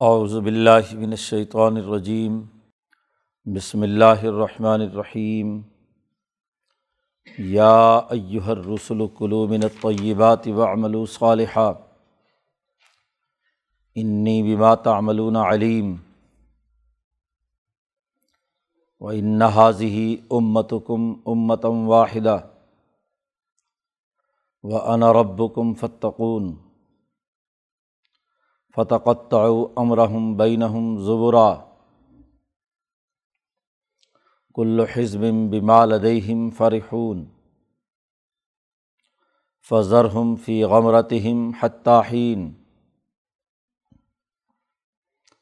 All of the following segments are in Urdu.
اعوذ باللہ من الشیطان الرجیم، بسم اللہ الرحمن الرحیم۔ یا ایہا الرسل کلوا من الطیبات واعملوا صالحا۔ انی بما تعملون علیم۔ وان هذه امتکم امتا واحدہ۔ وانا ربکم فاتقون۔ فتقطعوا امرهم بینہم زبرا۔ کل حزب بما لدیہم فرحون۔ فذرہم فی غمرتہم حتی حین۔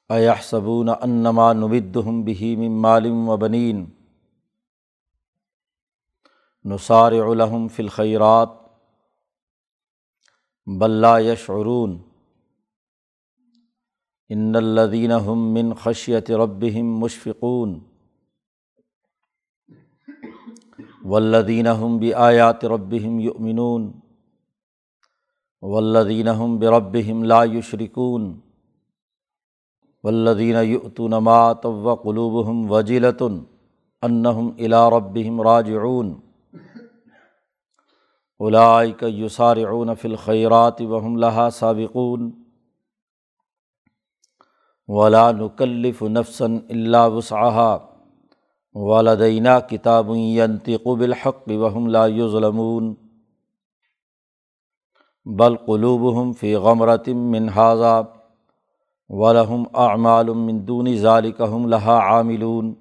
ایحسبون انما نمدہم بہ من مال و بنین۔ نسارع لهم فی الخیرات۔ بل یشعرون۔ ان الدین ہم من خشیت ربہم مشفقون ولدین ہم بھی آیات ربہم یؤمنون ولدین ہم بربہم لا یشرکون والذین یؤتون ما طو قلوبہم وجلۃ انہم الی ربہم راجعون اولئک یسارعون فی الخیرات وہم لہا سابقون ولا نکلف نفسن اللہ وسعہ والدینہ کتاب ينطق بالحق وهم لا يظلمون بل قلوبهم في غمرة من هذا ولهم اعمال من دون ذلك هم لها عاملون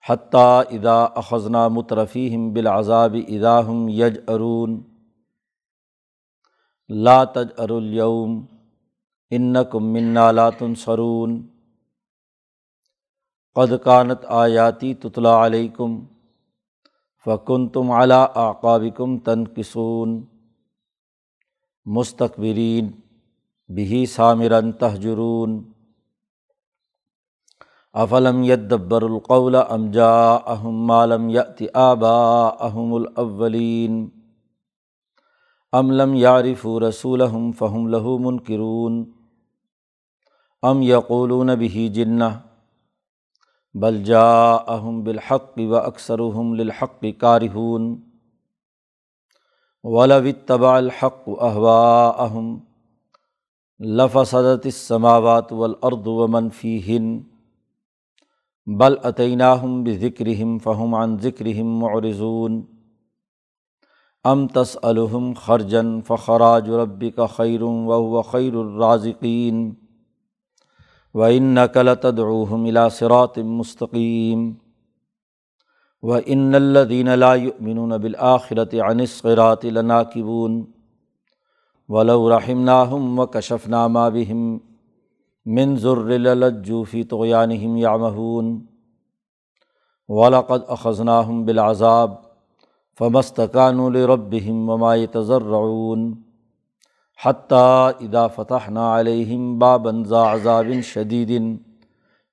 حتى اذا اخذنا مترفيهم بالعذاب اذا هم يجأرون لا تجأروا اليوم ان کم منالاتن سرون قد کانت آیاتی تطلا علیکم فکن تم علا آقابکم تنقسون مستقبرین بہی سامرن تہجرون۔ افلم یدبر القول ام جا اہم مالم یت آبا اہم الاولین۔ ام لم یارف رسولہم فہم لہو منکرون۔ ام یقولون بھی جنّ بل جا اہم بالحق و اکثر للحق کارہون ولو طبا الحق احوا اہم لفصدت السماوات والارض ومن فیہن بل عطیناہم بذکرہم فہم عن ذکرہم معرضون ام تسألہم خرجن فخراج ربک خیر وهو خیر الرازقین و ان نقل تدعوہم الى صراط مستقیم و ان الدین لا يؤمنون بالآخرت عن الصراط لناکبون ولو رحمناہم و کشفنا ما بهم من ذر للجوا في طغيانهم يعمهون ولقد اخذناهم بالعذاب فما استكانوا وما يتضرعون حتیٰ ادا فتح نا علیہم بابنزا عذاب شدید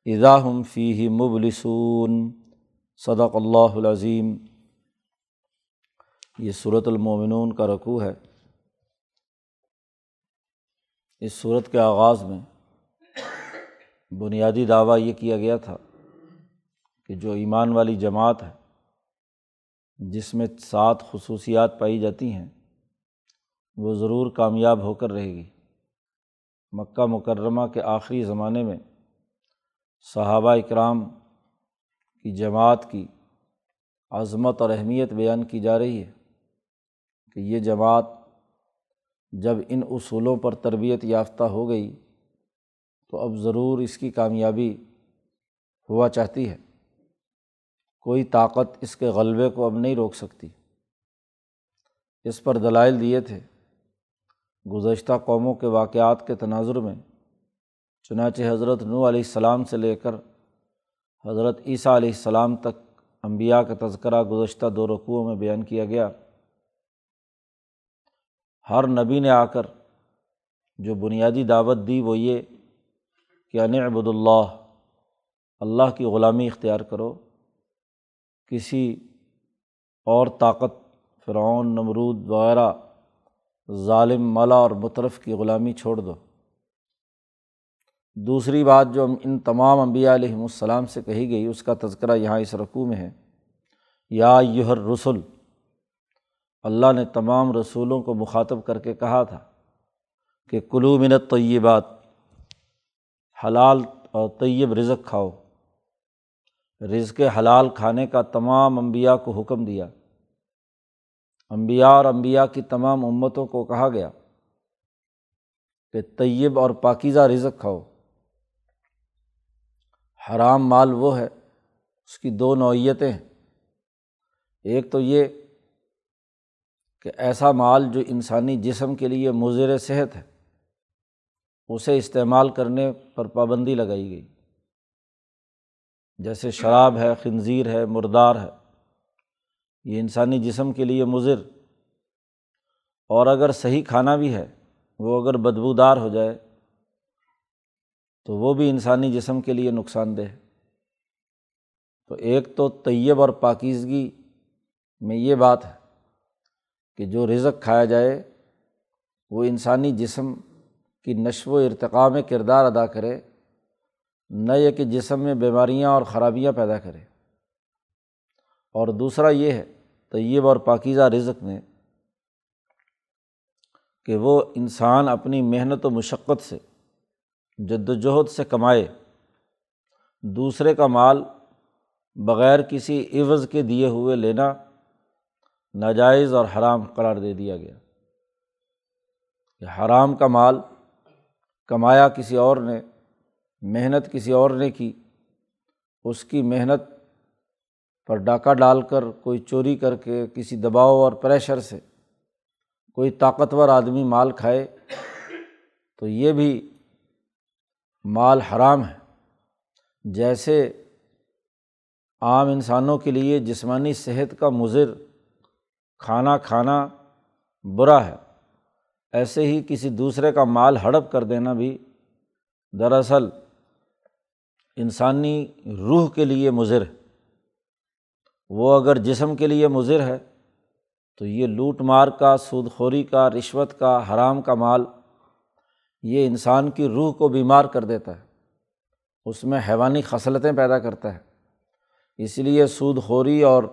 ادا ہم فی مبلسون. صدق اللہ العظیم. یہ صورت المومنون کا رقوع ہے. اس صورت کے آغاز میں بنیادی دعویٰ یہ کیا گیا تھا کہ جو ایمان والی جماعت ہے، جس میں سات خصوصیات پائی جاتی ہیں وہ ضرور کامیاب ہو کر رہے گی۔ مکہ مکرمہ کے آخری زمانے میں صحابہ اکرام کی جماعت کی عظمت اور اہمیت بیان کی جا رہی ہے کہ یہ جماعت جب ان اصولوں پر تربیت یافتہ ہو گئی تو اب ضرور اس کی کامیابی ہوا چاہتی ہے۔ کوئی طاقت اس کے غلبے کو اب نہیں روک سکتی۔ اس پر دلائل دیے تھے۔ گزشتہ قوموں کے واقعات کے تناظر میں، چنانچہ حضرت نو علیہ السلام سے لے کر حضرت عیسیٰ علیہ السلام تک انبیاء کا تذکرہ گزشتہ دو رقوؤں میں بیان کیا گیا۔ ہر نبی نے آ کر جو بنیادی دعوت دی وہ یہ کہ ان عبد اللہ اللہ کی غلامی اختیار کرو۔ کسی اور طاقت، فرعون، نمرود وغیرہ ظالم ملا اور مطرف کی غلامی چھوڑ دو۔ دوسری بات جو ان تمام انبیاء علیہم السلام سے کہی گئی، اس کا تذکرہ یہاں اس رقوع میں ہے۔ یا یہر رسول اللہ نے تمام رسولوں کو مخاطب کر کے کہا تھا کہ کلو منت طیبات حلال اور طیب رزق کھاؤ۔ رزق حلال کھانے کا تمام انبیاء کو حکم دیا۔ انبیاء اور انبیاء کی تمام امتوں کو کہا گیا کہ طیب اور پاکیزہ رزق کھاؤ۔ حرام مال وہ ہے، اس کی دو نوعیتیں ہیں۔ ایک تو یہ کہ ایسا مال جو انسانی جسم کے لیے مضر صحت ہے، اسے استعمال کرنے پر پابندی لگائی گئی۔ جیسے شراب ہے، خنزیر ہے، مردار ہے۔ یہ انسانی جسم کے لیے مضر اور اگر صحیح کھانا بھی ہے، وہ اگر بدبودار ہو جائے، تو وہ بھی انسانی جسم کے لیے نقصان دہ ہے۔ تو ایک تو طیب اور پاکیزگی میں یہ بات ہے کہ جو رزق کھایا جائے، وہ انسانی جسم کی نشو و ارتقاء میں کردار ادا کرے، نہ یہ کہ جسم میں بیماریاں اور خرابیاں پیدا کرے۔ اور دوسرا یہ ہے طیب اور پاکیزہ رزق میں کہ وہ انسان اپنی محنت و مشقت سے، جد وجہد سے کمائے، دوسرے کا مال بغیر کسی عوض کے دیے ہوئے لینا ناجائز اور حرام قرار دے دیا گیا۔ کہ حرام کا مال کمایا کسی اور نے، محنت کسی اور نے کی، اس کی محنت پر ڈاکہ ڈال کر، کوئی چوری کر کے، کسی دباؤ اور پریشر سے کوئی طاقتور آدمی مال کھائے، تو یہ بھی مال حرام ہے۔ جیسے عام انسانوں کے لیے جسمانی صحت کا مضر کھانا کھانا برا ہے، ایسے ہی کسی دوسرے کا مال ہڑپ کر دینا بھی دراصل انسانی روح کے لیے مضر ہے۔ وہ اگر جسم کے لیے مضر ہے، تو یہ لوٹ مار کا، سود خوری کا، رشوت کا، حرام کا مال یہ انسان کی روح کو بیمار کر دیتا ہے۔ اس میں حیوانی خصلتیں پیدا کرتا ہے۔ اس لیے سود خوری اور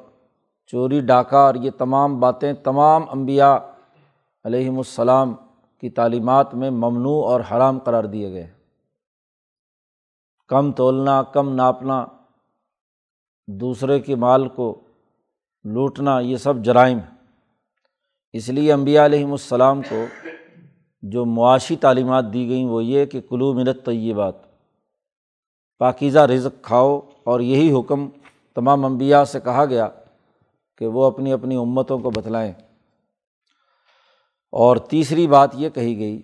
چوری، ڈاکہ اور یہ تمام باتیں تمام انبیاء علیہم السلام کی تعلیمات میں ممنوع اور حرام قرار دیے گئے کم تولنا، کم ناپنا دوسرے کے مال کو لوٹنا یہ سب جرائم ہے اس لیے امبیا علیہم السلام کو جو معاشی تعلیمات دی گئیں وہ یہ کہ کلو منت طیبات پاکیزہ رزق کھاؤ۔ اور یہی حکم تمام انبیاء سے کہا گیا کہ وہ اپنی اپنی امتوں کو بتلائیں۔ اور تیسری بات یہ کہی گئی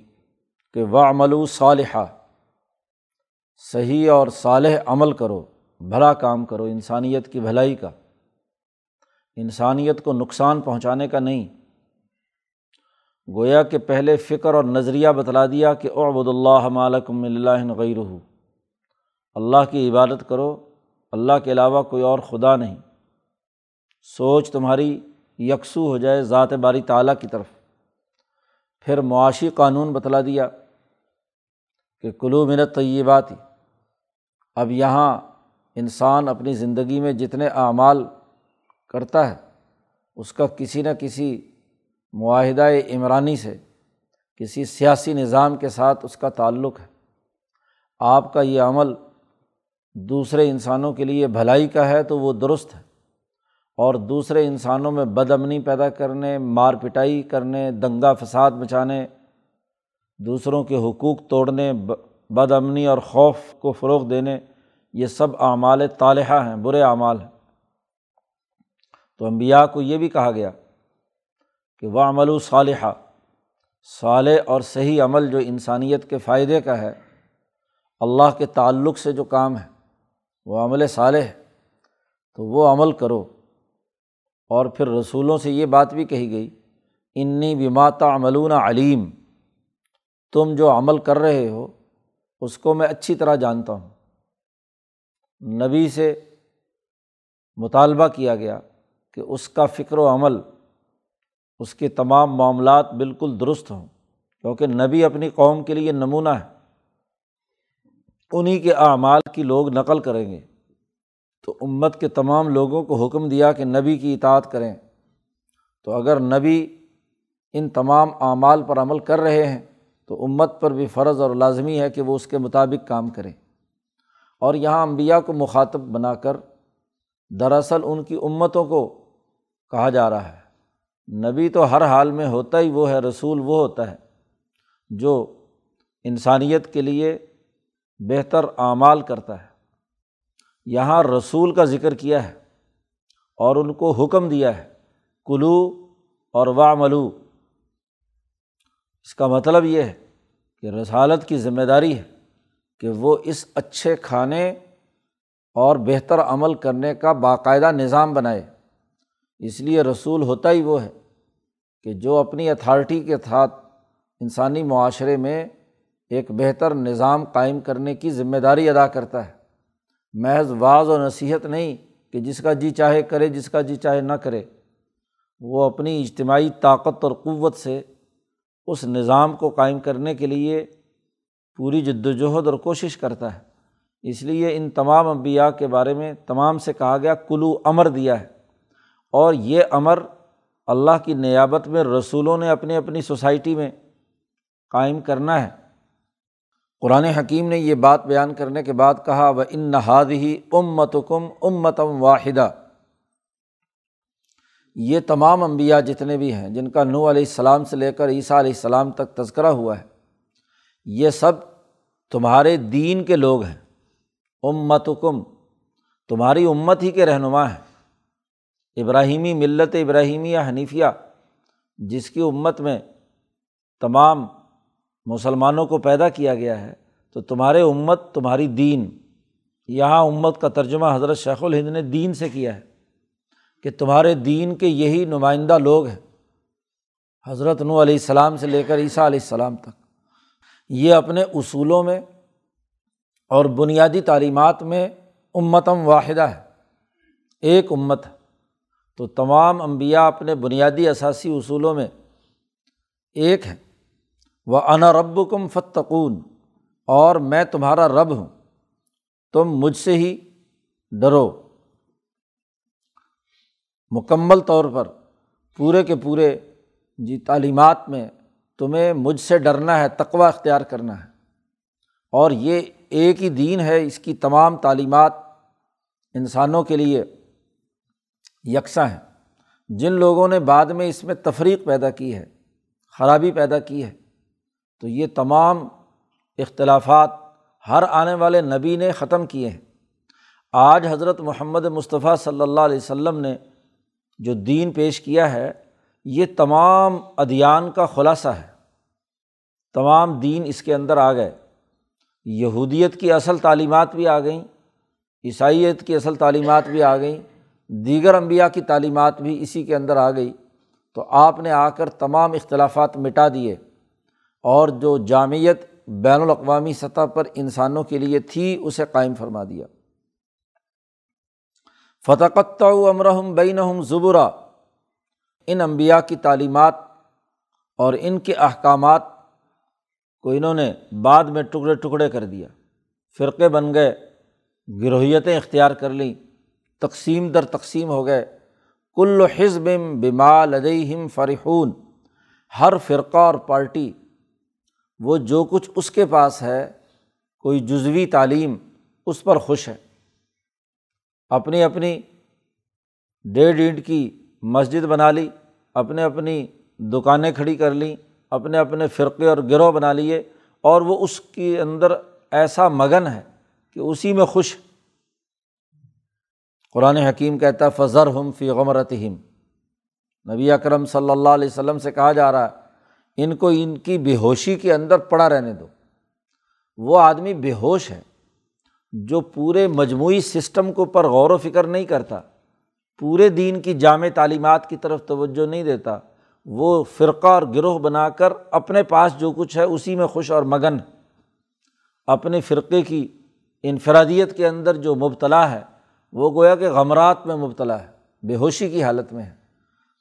کہ وہ عمل و صالحہ صحیح اور صالح عمل کرو۔ بھلا کام کرو، انسانیت کی بھلائی کا۔ انسانیت کو نقصان پہنچانے کا نہیں۔ گویا کہ پہلے فکر اور نظریہ بتلا دیا کہ عبد اللہ مالکم اللہ غیر اللہ کی عبادت کرو، اللہ کے علاوہ کوئی اور خدا نہیں۔ سوچ تمہاری یکسو ہو جائے ذات باری تعلیٰ کی طرف۔ پھر معاشی قانون بتلا دیا کہ کلو منت طیبات ہی اب یہاں انسان اپنی زندگی میں جتنے اعمال کرتا ہے، اس کا کسی نہ کسی معاہدہ عمرانی سے، کسی سیاسی نظام کے ساتھ اس کا تعلق ہے۔ آپ کا یہ عمل دوسرے انسانوں کے لیے بھلائی کا ہے تو وہ درست ہے۔ اور دوسرے انسانوں میں بد امنی پیدا کرنے، مار پٹائی کرنے، دنگا فساد مچانے، دوسروں کے حقوق توڑنے بد امنی اور خوف کو فروغ دینے یہ سب اعمال طالحہ ہیں، برے اعمال ہیں۔ تو امبیا کو یہ بھی کہا گیا کہ وہ عمل و صالحہ صالح اور صحیح عمل جو انسانیت کے فائدے کا ہے، اللہ کے تعلق سے جو کام ہے، وہ عمل صالح ہے۔ تو وہ عمل کرو۔ اور پھر رسولوں سے یہ بات بھی کہی گئی، انی بماتا عملون علیم تم جو عمل کر رہے ہو، اس کو میں اچھی طرح جانتا ہوں۔ نبی سے مطالبہ کیا گیا کہ اس کا فکر و عمل، اس کے تمام معاملات بالکل درست ہوں، کیونکہ نبی اپنی قوم کے لیے نمونہ ہے۔ انہیں کے اعمال کی لوگ نقل کریں گے۔ تو امت کے تمام لوگوں کو حکم دیا کہ نبی کی اطاعت کریں۔ تو اگر نبی ان تمام اعمال پر عمل کر رہے ہیں، تو امت پر بھی فرض اور لازمی ہے کہ وہ اس کے مطابق کام کرے اور یہاں انبیاء کو مخاطب بنا کر دراصل ان کی امتوں کو کہا جا رہا ہے۔ نبی تو ہر حال میں ہوتا ہی وہ ہے، رسول وہ ہوتا ہے جو انسانیت کے لیے بہتر اعمال کرتا ہے۔ یہاں رسول کا ذکر کیا ہے اور ان کو حکم دیا ہے، کلو اور وا ملو اس کا مطلب یہ ہے کہ رسالت کی ذمہ داری ہے۔ کہ وہ اس اچھے کھانے اور بہتر عمل کرنے کا باقاعدہ نظام بنائے۔ اس لیے رسول ہوتا ہی وہ ہے کہ جو اپنی اتھارٹی کے ساتھ انسانی معاشرے میں ایک بہتر نظام قائم کرنے کی ذمہ داری ادا کرتا ہے۔ محض بعض و نصیحت نہیں کہ جس کا جی چاہے کرے، جس کا جی چاہے نہ کرے۔ وہ اپنی اجتماعی طاقت اور قوت سے اس نظام کو قائم کرنے کے لیے پوری جد وجہد اور کوشش کرتا ہے۔ اس لیے ان تمام انبیاء کے بارے میں تمام سے کہا گیا، کلو امر دیا ہے۔ اور یہ امر اللہ کی نیابت میں رسولوں نے اپنی اپنی سوسائٹی میں قائم کرنا ہے۔ قرآن حکیم نے یہ بات بیان کرنے کے بعد کہا وہ ان نہاد ہی امت کم امتم واحدہ یہ تمام انبیاء جتنے بھی ہیں، جن کا نو علیہ السلام سے لے کر عیسیٰ علیہ السلام تک تذکرہ ہوا ہے یہ سب تمہارے دین کے لوگ ہیں۔ امت کم تمہاری امت ہی کے رہنما ہیں۔ ابراہیمی ملت ابراہیمی یا حنیفیہ، جس کی امت میں تمام مسلمانوں کو پیدا کیا گیا ہے، تو تمہارے امت تمہاری دین۔ یہاں امت کا ترجمہ حضرت شیخ الہند نے دین سے کیا ہے کہ تمہارے دین کے یہی نمائندہ لوگ ہیں۔ حضرت نو علیہ السلام سے لے کر عیسیٰ علیہ السلام تک۔ یہ اپنے اصولوں میں اور بنیادی تعلیمات میں امتم واحدہ ہے، ایک امت ہے۔ تو تمام انبیاء اپنے بنیادی اثاثی اصولوں میں ایک ہیں۔ وہ انا رب کم فتقون اور میں تمہارا رب ہوں، تم مجھ سے ہی ڈرو۔ مکمل طور پر پورے کے پورے جی تعلیمات میں تمہیں مجھ سے ڈرنا ہے تقوا اختیار کرنا ہے۔ اور یہ ایک ہی دین ہے، اس کی تمام تعلیمات انسانوں کے لیے یکساں ہیں۔ جن لوگوں نے بعد میں اس میں تفریق پیدا کی ہے، خرابی پیدا کی ہے، تو یہ تمام اختلافات ہر آنے والے نبی نے ختم کیے ہیں۔ آج حضرت محمد مصطفیٰ صلی اللہ علیہ وسلم نے جو دین پیش کیا ہے یہ تمام ادیان کا خلاصہ ہے۔ تمام دین اس کے اندر آ گئے۔ یہودیت کی اصل تعلیمات بھی آ گئیں، عیسائیت کی اصل تعلیمات بھی آ گئیں، دیگر انبیاء کی تعلیمات بھی اسی کے اندر آ گئی۔ تو آپ نے آ کر تمام اختلافات مٹا دیے۔ اور جو جامعت بین الاقوامی سطح پر انسانوں کے لیے تھی، اسے قائم فرما دیا۔ فتقت امرحم بین زبرا۔ ان امبیا کی تعلیمات اور ان کے احکامات کو انہوں نے بعد میں ٹکڑے ٹکڑے کر دیا۔ فرقے بن گئے، گروہیتیں اختیار کر لیں، تقسیم در تقسیم ہو گئے۔ کل حزب بما لدیم فرحون۔ ہر فرقہ اور پارٹی، وہ جو کچھ اس کے پاس ہے، کوئی جزوی تعلیم اس پر خوش ہے۔ اپنی اپنی ڈیڑھ اینٹ کی مسجد بنا لی، اپنے اپنی دکانیں کھڑی کر لیں اپنے اپنے فرقے اور گروہ بنا لیے، اور وہ اس کے اندر ایسا مگن ہے کہ اسی میں خوش قرآن حکیم کہتا ہے فضر ہم فی غمرت ہم نبی اکرم صلی اللہ علیہ وسلم سے کہا جا رہا ہے، ان کو ان کی بے ہوشی کے اندر پڑا رہنے دو۔ وہ آدمی بے ہوش ہے، جو پورے مجموعی سسٹم کے اوپر غور و فکر نہیں کرتا۔ پورے دین کی جامع تعلیمات کی طرف توجہ نہیں دیتا، وہ فرقہ اور گروہ بنا کر اپنے پاس جو کچھ ہے اسی میں خوش اور مگن اپنے فرقے کی انفرادیت کے اندر جو مبتلا ہے، وہ گویا کہ غمرات میں مبتلا ہے، بے ہوشی کی حالت میں ہے۔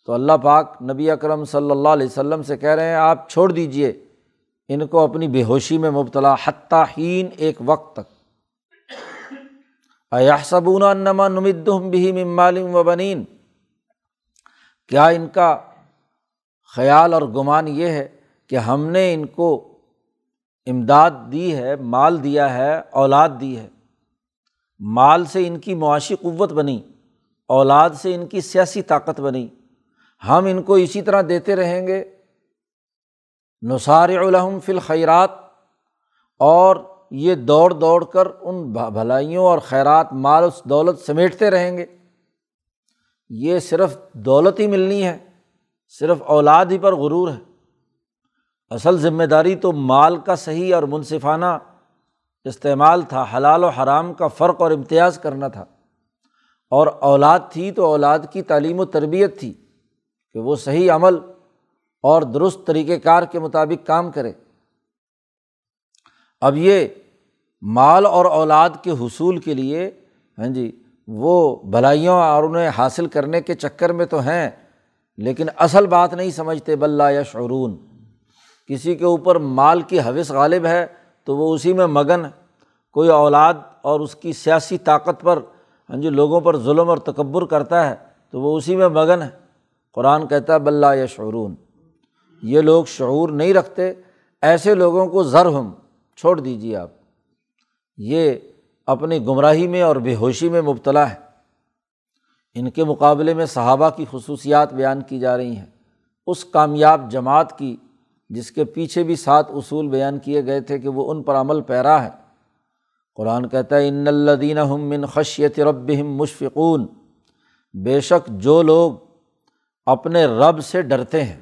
تو اللہ پاک نبی اکرم صلی اللہ علیہ وسلم سے کہہ رہے ہیں، آپ چھوڑ دیجیے ان کو اپنی بے ہوشی میں مبتلا، حتیٰ ہین ایک وقت تک۔ ایاسبون انما نمد بھی ممالم و بنین؟ کیا ان کا خیال اور گمان یہ ہے کہ ہم نے ان کو امداد دی ہے، مال دیا ہے، اولاد دی ہے؟ مال سے ان کی معاشی قوت بنی، اولاد سے ان کی سیاسی طاقت بنی۔ ہم ان کو اسی طرح دیتے رہیں گے۔ نثار الحم فی الخیرات اور یہ دوڑ دوڑ کر ان بھلائیوں اور خیرات مال اس دولت سمیٹتے رہیں گے۔ یہ صرف دولت ہی ملنی ہے، صرف اولاد ہی پر غرور ہے۔ اصل ذمہ داری تو مال کا صحیح اور منصفانہ استعمال تھا، حلال و حرام کا فرق اور امتیاز کرنا تھا۔ اور اولاد تھی تو اولاد کی تعلیم و تربیت تھی کہ وہ صحیح عمل اور درست طریقۂ کار کے مطابق کام کرے۔ اب یہ مال اور اولاد کے حصول کے لیے ہاں جی وہ بھلائیوں اور انہیں حاصل کرنے کے چکر میں تو ہیں، لیکن اصل بات نہیں سمجھتے بلّہ یا شعرون کسی کے اوپر مال کی حوث غالب ہے تو وہ اسی میں مگن، کوئی اولاد اور اس کی سیاسی طاقت پر ہاں جی لوگوں پر ظلم اور تکبر کرتا ہے تو وہ اسی میں مگن ہے۔ قرآن کہتا ہے بلّہ یا شعرون یہ لوگ شعور نہیں رکھتے، ایسے لوگوں کو ضرب ہم چھوڑ دیجیے آپ۔ یہ اپنی گمراہی میں اور بے ہوشی میں مبتلا ہے۔ ان کے مقابلے میں صحابہ کی خصوصیات بیان کی جا رہی ہیں۔ اس کامیاب جماعت کی جس کے پیچھے بھی سات اصول بیان کیے گئے تھے کہ وہ ان پر عمل پیرا ہے۔ قرآن کہتا ہے، ان الدین ہم من خشیت رب مشفقون بے شک جو لوگ اپنے رب سے ڈرتے ہیں،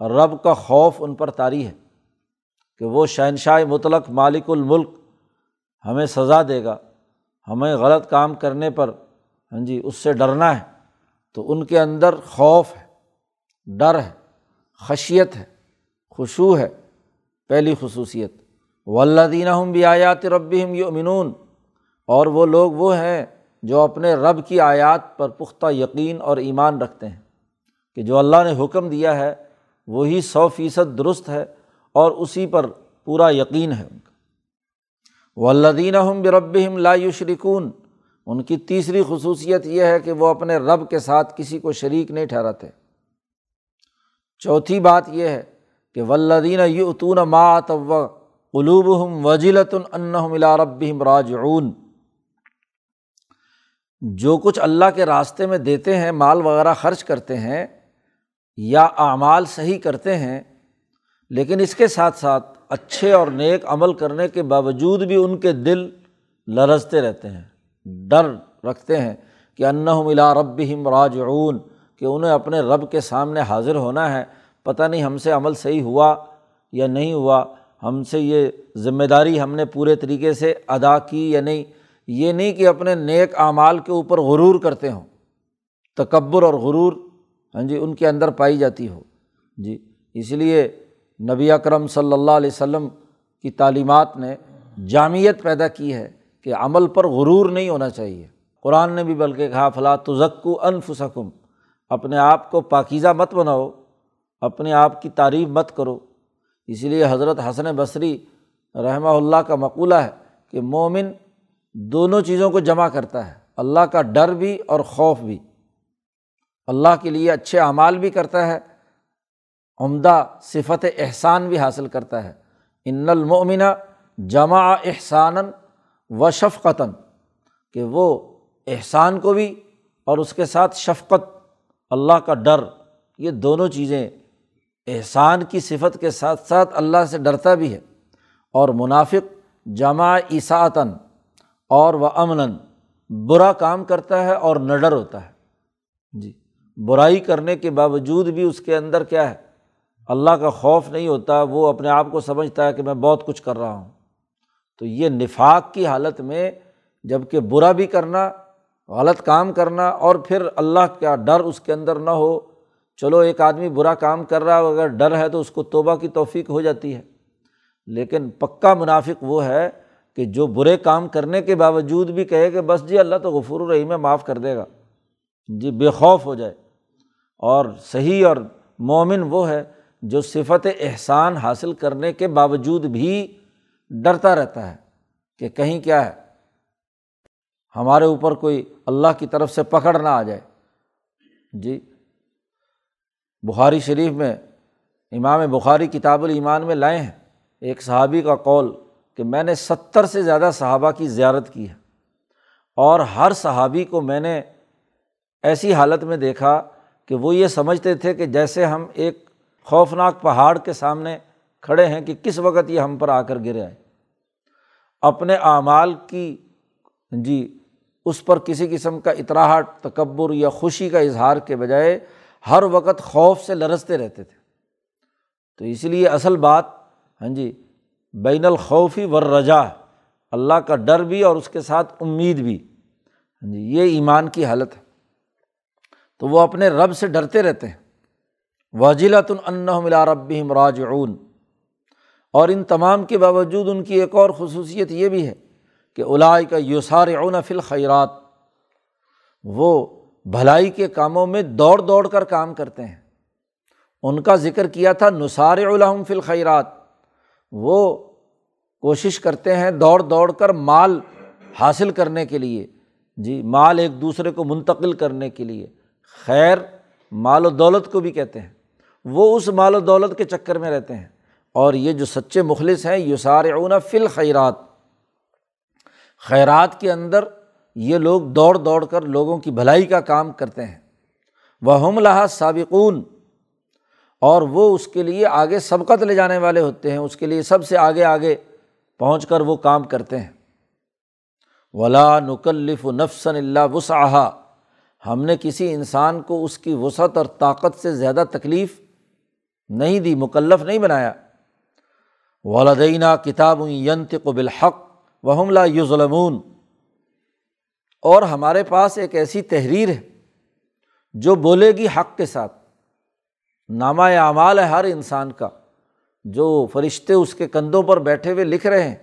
رب کا خوف ان پر طاری ہے۔ کہ وہ شہنشاہ مطلق مالک الملک ہمیں سزا دے گا، ہمیں غلط کام کرنے پر ہاں جی اس سے ڈرنا ہے۔ تو ان کے اندر خوف ہے، ڈر ہے، خشیت ہے خوشو ہے، پہلی خصوصیت۔ ولدین ہم بھی آیات رب ہم یومنون اور وہ لوگ وہ ہیں جو اپنے رب کی آیات پر پختہ یقین اور ایمان رکھتے ہیں۔ کہ جو اللہ نے حکم دیا ہے، وہی سو فیصد درست ہے اور اسی پر پورا یقین ہے ان کا۔ ولدین ہم برب ہم لا یشرکون ان کی تیسری خصوصیت یہ ہے کہ وہ اپنے رب کے ساتھ کسی کو شریک نہیں ٹھہراتے۔ چوتھی بات یہ ہے کہ ولدین یتون مات قلوب ہم وجیلۃ ملا لیکن اس کے ساتھ ساتھ اچھے اور نیک عمل کرنے کے باوجود بھی ان کے دل لرزتے رہتے ہیں، ڈر رکھتے ہیں کہ ملا رب ہم راجعون، کہ انہیں اپنے رب کے سامنے حاضر ہونا ہے۔ پتہ نہیں ہم سے عمل صحیح ہوا یا نہیں ہوا، ہم سے یہ ذمہ داری ہم نے پورے طریقے سے ادا کی یا نہیں۔ یہ نہیں کہ اپنے نیک اعمال کے اوپر غرور کرتے ہوں، تکبر اور غرور ہاں جی ان کے اندر پائی جاتی ہو۔ جی اس لیے نبی اکرم صلی اللہ علیہ وسلم کی تعلیمات نے جامعت پیدا کی ہے کہ عمل پر غرور نہیں ہونا چاہیے۔ قرآن نے بھی بلکہ کہا فلاں تزکو انفسکم، اپنے آپ کو پاکیزہ مت بناؤ، اپنے آپ کی تعریف مت کرو۔ اس لیے حضرت حسن بصری رحمہ اللہ کا مقولہ ہے کہ مومن دونوں چیزوں کو جمع کرتا ہے، اللہ کا ڈر بھی اور خوف بھی۔ اللہ کے لیے اچھے اعمال بھی کرتا ہے عمدہ صفت احسان بھی حاصل کرتا ہے۔ ان المومنہ جمع احسان و شفقتاً کہ وہ احسان کو بھی اور اس کے ساتھ شفقت، اللہ کا ڈر، یہ دونوں چیزیں احسان کی صفت کے ساتھ ساتھ اللہ سے ڈرتا بھی ہے۔ اور منافق جمع عیساطن اور و امن برا کام کرتا ہے اور نڈر ہوتا ہے۔ جی برائی کرنے کے باوجود بھی اس کے اندر کیا ہے؟ اللہ کا خوف نہیں ہوتا، وہ اپنے آپ کو سمجھتا ہے کہ میں بہت کچھ کر رہا ہوں۔ تو یہ نفاق کی حالت میں جبکہ برا بھی کرنا، غلط کام کرنا اور پھر اللہ کا ڈر اس کے اندر نہ ہو، چلو ایک آدمی برا کام کر رہا ہے، اگر ڈر ہے تو اس کو توبہ کی توفیق ہو جاتی ہے۔ لیکن پکا منافق وہ ہے کہ جو برے کام کرنے کے باوجود بھی کہے کہ بس جی اللہ تو غفور الرحیم ہے، معاف کر دے گا۔ جی بے خوف ہو جائے۔ اور صحیح اور مومن وہ ہے جو صفت احسان حاصل کرنے کے باوجود بھی ڈرتا رہتا ہے کہ کہیں کیا ہے، ہمارے اوپر کوئی اللہ کی طرف سے پکڑ نہ آ جائے۔ جی بخاری شریف میں امام بخاری کتاب الایمان میں لائے ہیں۔ ایک صحابی کا قول کہ میں نے ستر سے زیادہ صحابہ کی زیارت کی ہے۔ اور ہر صحابی کو میں نے ایسی حالت میں دیکھا کہ وہ یہ سمجھتے تھے کہ جیسے ہم ایک خوفناک پہاڑ کے سامنے کھڑے ہیں کہ کس وقت یہ ہم پر آ کر گرے آئے۔ اپنے اعمال کی جی اس پر کسی قسم کا اطراہٹ، تکبر یا خوشی کا اظہار کے بجائے ہر وقت خوف سے لرستے رہتے تھے۔ تو اس لیے اصل بات ہاں جی بین الخوفی ور رجا اللہ کا ڈر بھی اور اس کے ساتھ امید بھی۔ ہاں جی یہ ایمان کی حالت ہے۔ تو وہ اپنے رب سے ڈرتے رہتے ہیں۔ واجلۃ ملا رب راجعون۔ اور ان تمام کے باوجود ان کی ایک اور خصوصیت یہ بھی ہے کہ الائی کا یوسار اون فل خیرات وہ بھلائی کے کاموں میں دوڑ دوڑ کر کام کرتے ہیں۔ ان کا ذکر کیا تھا نثار الحم فل خیرات وہ کوشش کرتے ہیں دوڑ دوڑ کر مال حاصل کرنے کے لیے۔ جی مال ایک دوسرے کو منتقل کرنے کے لیے۔ خیر، مال و دولت کو بھی کہتے ہیں۔ وہ اس مال و دولت کے چکر میں رہتے ہیں۔ اور یہ جو سچے مخلص ہیں یسار اون فل خیرات خیرات کے اندر یہ لوگ دوڑ دوڑ کر لوگوں کی بھلائی کا کام کرتے ہیں۔ وہ ہم لہٰذ سابقون۔ اور وہ اس کے لیے آگے سبقت لے جانے والے ہوتے ہیں، اس کے لیے سب سے آگے آگے پہنچ کر وہ کام کرتے ہیں۔ ولا نکلف و نفسن اللہ وسعہ ہم نے کسی انسان کو اس کی وسعت اور طاقت سے زیادہ تکلیف نہیں دی، مکلف نہیں بنایا۔ والدینہ کتاب ینت و بالحق وحم لا یو ظلمون اور ہمارے پاس ایک ایسی تحریر ہے جو بولے گی حق کے ساتھ۔ نامہ اعمال ہے ہر انسان کا، جو فرشتے اس کے کندھوں پر بیٹھے ہوئے لکھ رہے ہیں۔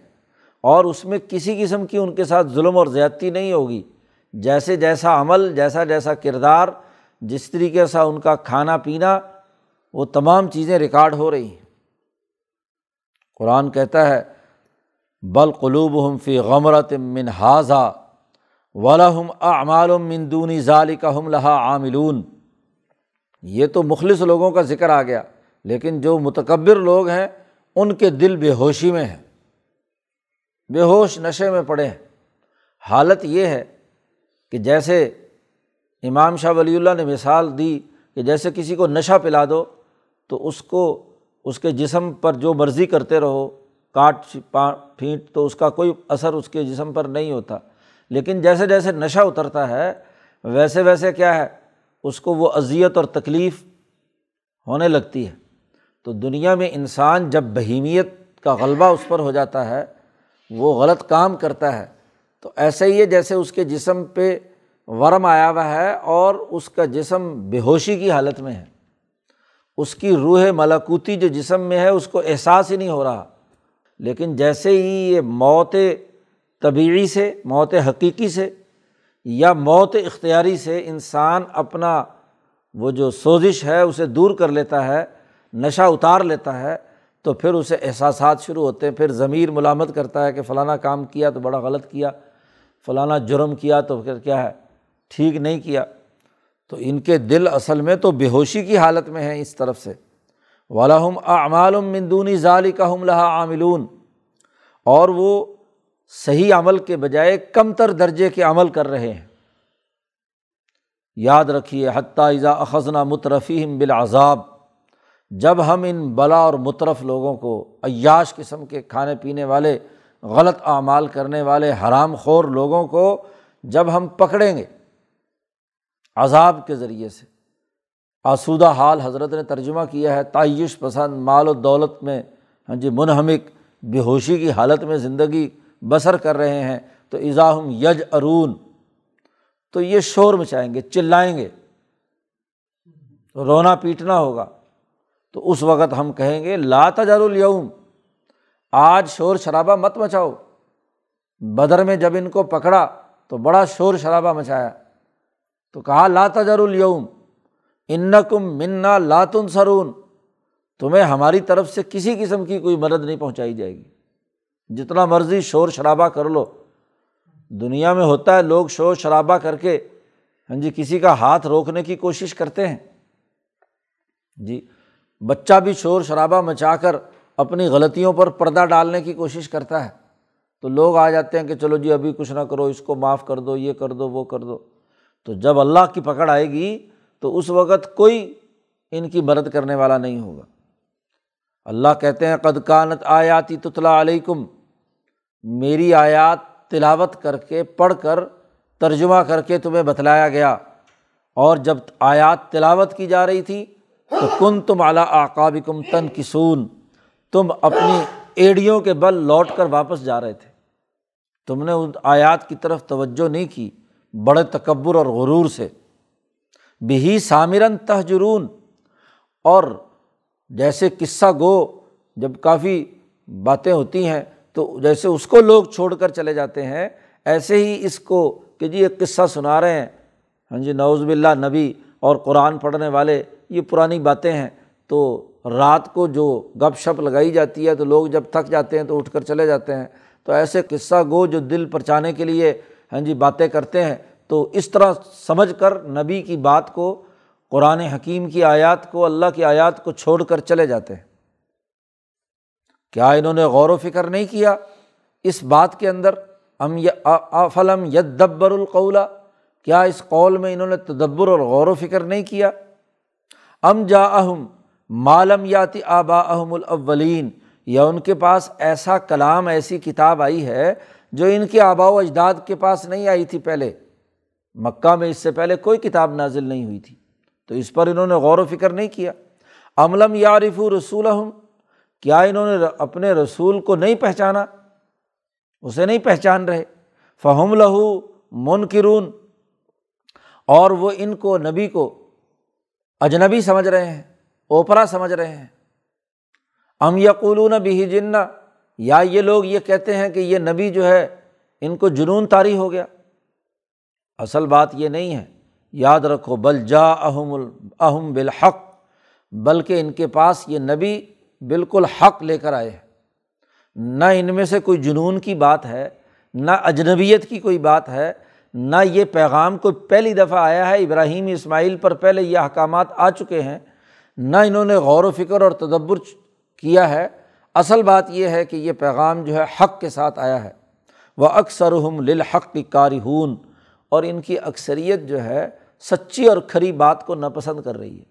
اور اس میں کسی قسم کی ان کے ساتھ ظلم اور زیادتی نہیں ہوگی۔ جیسے جیسا عمل، جیسا جیسا کردار، جس طریقے سے ان کا کھانا پینا وہ تمام چیزیں ریکارڈ ہو رہی ہیں۔ قرآن کہتا ہے، بل قلوب ہم فی غمرت من حاضہ ولہم اعمال من دونی ظالی کا ہم لہا عاملون۔ یہ تو مخلص لوگوں کا ذکر آ گیا، لیکن جو متکبر لوگ ہیں، ان کے دل بے ہوشی میں ہیں، بے ہوش نشے میں پڑے ہیں۔ حالت یہ ہے کہ جیسے امام شاہ ولی اللہ نے مثال دی کہ جیسے کسی کو نشہ پلا دو تو اس کو، اس کے جسم پر جو مرضی کرتے رہو، کاٹ پھینٹ، تو اس کا کوئی اثر اس کے جسم پر نہیں ہوتا۔ لیکن جیسے جیسے نشہ اترتا ہے، ویسے ویسے کیا ہے، اس کو وہ اذیت اور تکلیف ہونے لگتی ہے۔ تو دنیا میں انسان جب بہیمیت کا غلبہ اس پر ہو جاتا ہے، وہ غلط کام کرتا ہے۔ تو ایسے ہی ہے جیسے اس کے جسم پہ ورم آیا ہوا ہے اور اس کا جسم بے ہوشی کی حالت میں ہے۔ اس کی روح ملاکوتی جو جسم میں ہے، اس کو احساس ہی نہیں ہو رہا۔ لیکن جیسے ہی یہ موت طبعی سے، موت حقیقی سے یا موت اختیاری سے انسان اپنا وہ جو سوزش ہے، اسے دور کر لیتا ہے، نشہ اتار لیتا ہے، تو پھر اسے احساسات شروع ہوتے ہیں۔ پھر ضمیر ملامت کرتا ہے کہ فلانا کام کیا تو بڑا غلط کیا، فلانا جرم کیا تو پھر کیا ہے؟ ٹھیک نہیں کیا۔ تو ان کے دل اصل میں تو بے ہوشی کی حالت میں ہیں اس طرف سے۔ ولاحم اعمال مندونی ظالی کا ہم لہا عاملون۔ اور وہ صحیح عمل کے بجائے کم تر درجے کے عمل کر رہے ہیں۔ یاد رکھیے، حتیٰ اذا اخذنا مترفیم بالعذاب، جب ہم ان بلا اور مترف لوگوں کو، عیاش قسم کے کھانے پینے والے، غلط اعمال کرنے والے، حرام خور لوگوں کو جب ہم پکڑیں گے عذاب کے ذریعے سے۔ آسودہ حال حضرت نے ترجمہ کیا ہے، تعیش پسند مال و دولت میں ہاں جی منہمک، بے ہوشی کی حالت میں زندگی بسر کر رہے ہیں۔ تو اضاحم یج ارون تو یہ شور مچائیں گے، چلائیں گے۔ رونا پیٹنا ہوگا۔ تو اس وقت ہم کہیں گے، لا تجر الوم آج شور شرابہ مت مچاؤ۔ بدر میں جب ان کو پکڑا تو بڑا شور شرابہ مچایا۔ تو کہا، لا تجر الوم ان کم منا لاتن سرون تمہیں ہماری طرف سے کسی قسم کی کوئی مدد نہیں پہنچائی جائے گی۔ جتنا مرضی شور شرابہ کر لو۔ دنیا میں ہوتا ہے لوگ شور شرابہ کر کے ہاں جی کسی کا ہاتھ روکنے کی کوشش کرتے ہیں۔ جی بچہ بھی شور شرابہ مچا کر اپنی غلطیوں پر پردہ ڈالنے کی کوشش کرتا ہے۔ تو لوگ آ جاتے ہیں کہ چلو جی ابھی کچھ نہ کرو، اس کو معاف کر دو، یہ کر دو، وہ کر دو۔ تو جب اللہ کی پکڑ آئے گی تو اس وقت کوئی ان کی مدد کرنے والا نہیں ہوگا۔ اللہ کہتے ہیں، قد کانت آیاتی تطلا علیکم، میری آیات تلاوت کر کے، پڑھ کر، ترجمہ کر کے تمہیں بتلایا گیا۔ اور جب آیات تلاوت کی جا رہی تھی تو کن تم اعلیٰ آقاب کم تن کسون تم اپنی ایڑیوں کے بل لوٹ کر واپس جا رہے تھے۔ تم نے ان آیات کی طرف توجہ نہیں کی۔ بڑے تکبر اور غرور سے۔ بہی سامرن تہجرون اور جیسے قصہ گو، جب کافی باتیں ہوتی ہیں، تو جیسے اس کو لوگ چھوڑ کر چلے جاتے ہیں، ایسے ہی اس کو کہ جی ایک قصہ سنا رہے ہیں۔ ہاں جی نوز باللہ نبی اور قرآن پڑھنے والے، یہ پرانی باتیں ہیں۔ تو رات کو جو گپ شپ لگائی جاتی ہے، تو لوگ جب تھک جاتے ہیں تو اٹھ کر چلے جاتے ہیں۔ تو ایسے قصہ گو جو دل پرچانے کے لیے ہاں جی باتیں کرتے ہیں۔ تو اس طرح سمجھ کر نبی کی بات کو، قرآن حکیم کی آیات کو، اللہ کی آیات کو چھوڑ کر چلے جاتے ہیں۔ کیا انہوں نے غور و فکر نہیں کیا؟ اس بات کے اندر، ام فلم ید دبر القولا کیا اس قول میں انہوں نے تدبر اور غور و فکر نہیں کیا؟ ام جا اہم معلوم یاتی آبا احم الاولین، یا ان کے پاس ایسا کلام، ایسی کتاب آئی ہے جو ان کے آبا و اجداد کے پاس نہیں آئی تھی پہلے، مکہ میں اس سے پہلے کوئی کتاب نازل نہیں ہوئی تھی۔ تو اس پر انہوں نے غور و فکر نہیں کیا۔ عملم یارف رسول کیا انہوں نے اپنے رسول کو نہیں پہچانا؟ اسے نہیں پہچان رہے۔ فہم لہو منکرون، اور وہ ان کو نبی کو اجنبی سمجھ رہے ہیں، اوپرا سمجھ رہے ہیں۔ ام یقولون بھی جنا یا یہ لوگ یہ کہتے ہیں کہ یہ نبی جو ہے، ان کو جنون طاری ہو گیا۔ اصل بات یہ نہیں ہے۔ یاد رکھو، بل جا اہم اہم بالحق، بلکہ ان کے پاس یہ نبی بالکل حق لے کر آئے ہیں۔ نہ ان میں سے کوئی جنون کی بات ہے، نہ اجنبیت کی کوئی بات ہے، نہ یہ پیغام کوئی پہلی دفعہ آیا ہے، ابراہیم اسماعیل پر پہلے یہ احکامات آ چکے ہیں۔ نہ انہوں نے غور و فکر اور تدبر کیا ہے۔ اصل بات یہ ہے کہ یہ پیغام جو ہے حق کے ساتھ آیا ہے۔ وہ اکثر ہم للحق کی کارہون اور ان کی اکثریت جو ہے سچی اور کھری بات کو ناپسند کر رہی ہے۔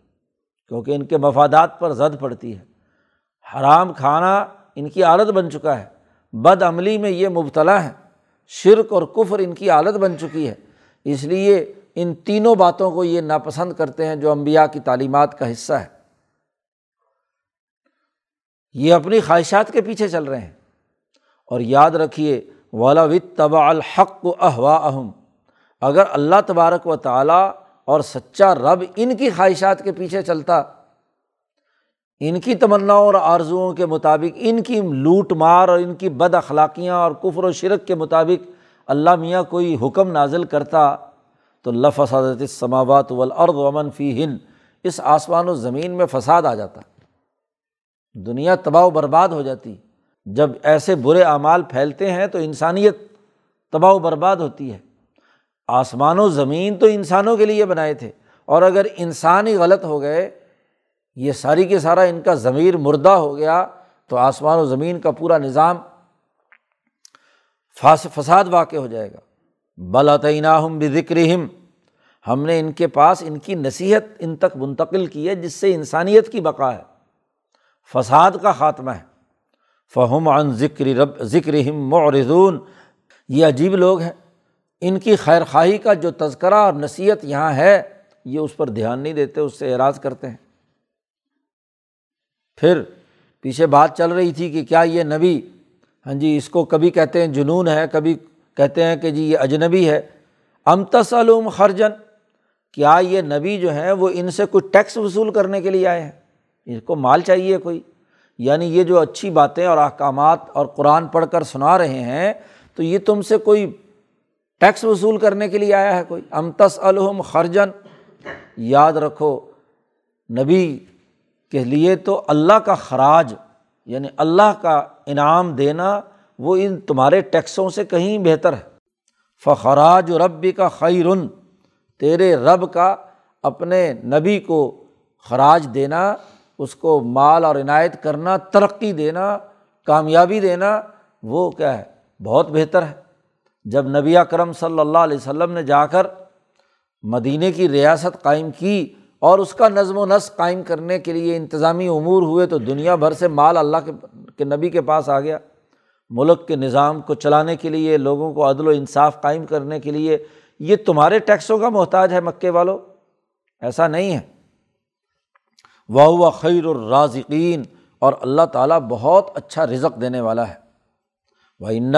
کیونکہ ان کے مفادات پر زد پڑتی ہے۔ حرام کھانا ان کی عادت بن چکا ہے۔ بد عملی میں یہ مبتلا ہے۔ شرک اور کفر ان کی عادت بن چکی ہے۔ اس لیے ان تینوں باتوں کو یہ ناپسند کرتے ہیں جو امبیا کی تعلیمات کا حصہ ہے۔ یہ اپنی خواہشات کے پیچھے چل رہے ہیں۔ اور یاد رکھیے والا وط تبا الحق و احوا اہم اگر اللہ تبارک و تعالیٰ اور سچا رب ان کی خواہشات کے پیچھے چلتا، ان کی تمناؤں اور آرزوؤں کے مطابق، ان کی لوٹ مار اور ان کی بد اخلاقیاں اور کفر و شرک کے مطابق اللہ میاں کوئی حکم نازل کرتا، تو لفسادت سماوات والارض ومن فی ہند اس آسمان و زمین میں فساد آ جاتا۔ دنیا تباہ و برباد ہو جاتی۔ جب ایسے برے اعمال پھیلتے ہیں تو انسانیت تباہ و برباد ہوتی ہے۔ آسمان و زمین تو انسانوں کے لیے بنائے تھے۔ اور اگر انسان ہی غلط ہو گئے، یہ ساری کے سارا ان کا ضمیر مردہ ہو گیا، تو آسمان و زمین کا پورا نظام فساد واقع ہو جائے گا۔ بلاطینہ ہم بکر ہم نے ان کے پاس ان کی نصیحت ان تک منتقل کی ہے، جس سے انسانیت کی بقا ہے۔ فساد کا خاتمہ ہے۔ فہم عن ذکر رب ذکر ہم معرضون۔ یہ عجیب لوگ ہیں۔ ان کی خیر خواہی کا جو تذکرہ اور نصیحت یہاں ہے، یہ اس پر دھیان نہیں دیتے، اس سے اعراض کرتے ہیں۔ پھر پیچھے بات چل رہی تھی کہ کیا یہ نبی ہاں جی اس کو کبھی کہتے ہیں جنون ہے، کبھی کہتے ہیں کہ جی یہ اجنبی ہے۔ امتصلوم خرجن۔ کیا یہ نبی جو ہیں، وہ ان سے کوئی ٹیکس وصول کرنے کے لیے آئے ہیں؟ اس کو مال چاہیے کوئی۔ یعنی یہ جو اچھی باتیں اور احکامات اور قرآن پڑھ کر سنا رہے ہیں، تو یہ تم سے کوئی ٹیکس وصول کرنے کے لیے آیا ہے کوئی؟ امتس الحم خرجن یاد رکھو، نبی کے لیے تو اللہ کا خراج یعنی اللہ کا انعام دینا، وہ ان تمہارے ٹیکسوں سے کہیں بہتر ہے۔ فخراج ربی کا خیرن۔ تیرے رب کا اپنے نبی کو خراج دینا اس کو مال اور عنایت کرنا، ترقی دینا، کامیابی دینا، وہ کیا ہے؟ بہت بہتر ہے۔ جب نبی کرم صلی اللہ علیہ وسلم نے جا کر مدینہ کی ریاست قائم کی اور اس کا نظم و نسق قائم کرنے کے لیے انتظامی امور ہوئے تو دنیا بھر سے مال اللہ کے کے نبی کے پاس آ گیا۔ ملک کے نظام کو چلانے کے لیے، لوگوں کو عدل و انصاف قائم کرنے کے لیے، یہ تمہارے ٹیکسوں کا محتاج ہے مکے والوں ایسا نہیں ہے۔ واہ خیر الرازقین اور اللہ تعالیٰ بہت اچھا رزق دینے والا ہے۔ وہ ان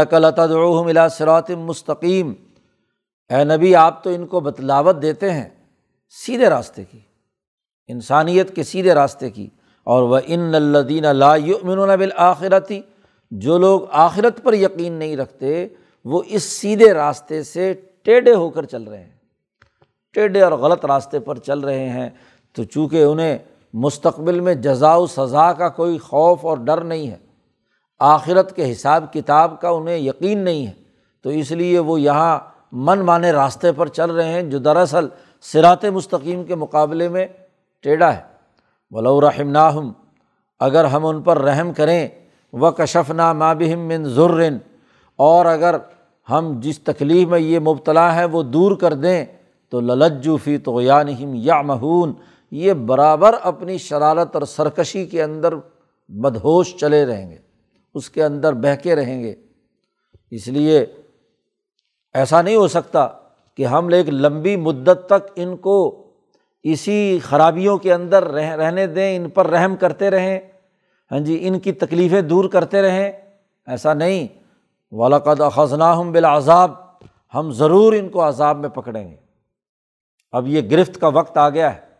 مستقبل میں جزا و سزا کا کوئی خوف اور ڈر نہیں ہے۔ آخرت کے حساب کتاب کا انہیں یقین نہیں ہے۔ تو اس لیے وہ یہاں من مانے راستے پر چل رہے ہیں جو دراصل سرات مستقیم کے مقابلے میں ٹیڑھا ہے۔ ولو رحم ناہم اگر ہم ان پر رحم کریں و کشف نا مابہم من ضرن اور اگر ہم جس تکلیف میں یہ مبتلا ہے وہ دور کر دیں، تو للجو فی تو یا مہون یہ برابر اپنی شرارت اور سرکشی کے اندر بدہوش چلے رہیں گے، اس کے اندر بہکے رہیں گے۔ اس لیے ایسا نہیں ہو سکتا کہ ہم ایک لمبی مدت تک ان کو اسی خرابیوں کے اندر رہ، رہنے دیں، ان پر رحم کرتے رہیں۔ ہاں جی ان کی تکلیفیں دور کرتے رہیں۔ ایسا نہیں۔ ولاقد خزناہم بالعذاب۔ ہم ضرور ان کو عذاب میں پکڑیں گے۔ اب یہ گرفت کا وقت آ گیا ہے۔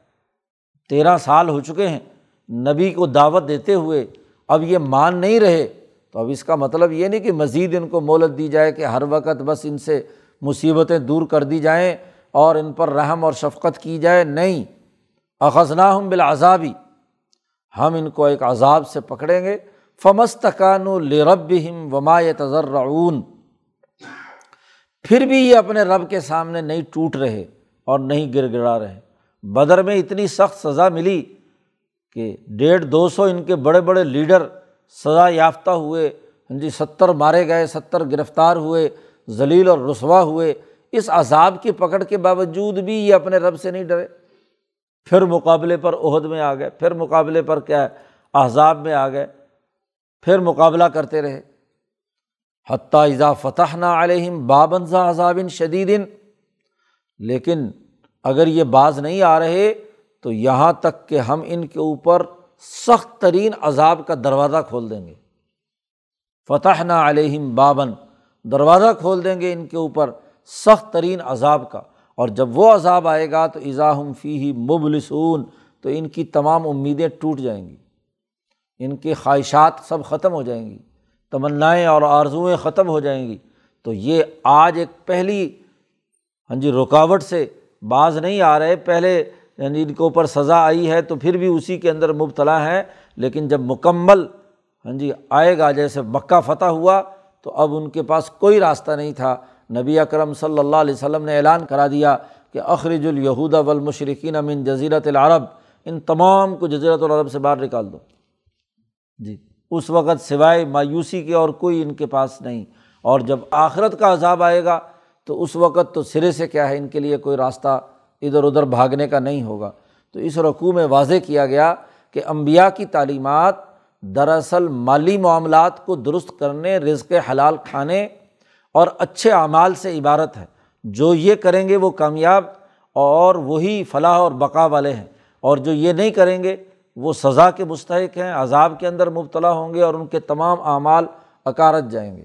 تیرہ سال ہو چکے ہیں، نبی کو دعوت دیتے ہوئے اب یہ مان نہیں رہے، تو اب اس کا مطلب یہ نہیں کہ مزید ان کو مولت دی جائے کہ ہر وقت بس ان سے مصیبتیں دور کر دی جائیں اور ان پر رحم اور شفقت کی جائے۔ نہیں، اخذناہم بالعذابی ہم ان کو ایک عذاب سے پکڑیں گے۔ فمستقان لرب وما تذرعون پھر بھی یہ اپنے رب کے سامنے نہیں ٹوٹ رہے اور نہیں گر گڑا رہے۔ بدر میں اتنی سخت سزا ملی کہ ڈیڑھ دو سو ان کے بڑے بڑے لیڈر سزا یافتہ ہوئے ہاں جی ستر مارے گئے، ستر گرفتار ہوئے، ذلیل اور رسوا ہوئے۔ اس عذاب کی پکڑ کے باوجود بھی یہ اپنے رب سے نہیں ڈرے۔ پھر مقابلے پر عہد میں آ گئے، پھر مقابلے پر کیا ہے، احزاب میں آ گئے، پھر مقابلہ کرتے رہے۔ حتیٰ اضا فتح نہ علیہم بابنزا عذابن شدید، لیکن اگر یہ باز نہیں آ رہے تو یہاں تک کہ ہم ان کے اوپر سخت ترین عذاب کا دروازہ کھول دیں گے۔ فتح نہ علیہم بابن دروازہ کھول دیں گے ان کے اوپر سخت ترین عذاب کا۔ اور جب وہ عذاب آئے گا تو اضاحم فی ہی مبلسون، تو ان کی تمام امیدیں ٹوٹ جائیں گی۔ ان کی خواہشات سب ختم ہو جائیں گی، تمنائیں اور آرزوئیں ختم ہو جائیں گی۔ تو یہ آج ایک پہلی ہاں جی رکاوٹ سے باز نہیں آ رہے، پہلے یعنی ان کے اوپر سزا آئی ہے تو پھر بھی اسی کے اندر مبتلا ہے، لیکن جب مکمل ہاں جی آئے گا، جیسے مکہ فتح ہوا، تو اب ان کے پاس کوئی راستہ نہیں تھا۔ نبی اکرم صلی اللہ علیہ وسلم نے اعلان کرا دیا کہ اخرج الہود والمشرقین امن جزیرت العرب، ان تمام کو جزیرت العرب سے باہر نکال دو۔ جی اس وقت سوائے مایوسی کے اور کوئی ان کے پاس نہیں۔ اور جب آخرت کا عذاب آئے گا تو اس وقت تو سرے سے کیا ہے؟ ان کے لیے کوئی راستہ ادھر ادھر بھاگنے کا نہیں ہوگا۔ تو اس رقوع میں واضح کیا گیا کہ امبیا کی تعلیمات دراصل مالی معاملات کو درست کرنے، رزق حلال کھانے اور اچھے اعمال سے عبارت ہے۔ جو یہ کریں گے وہ کامیاب اور وہی فلاح اور بقا والے ہیں۔ اور جو یہ نہیں کریں گے وہ سزا کے مستحق ہیں، عذاب کے اندر مبتلا ہوں گے اور ان کے تمام اعمال اکارت جائیں گے۔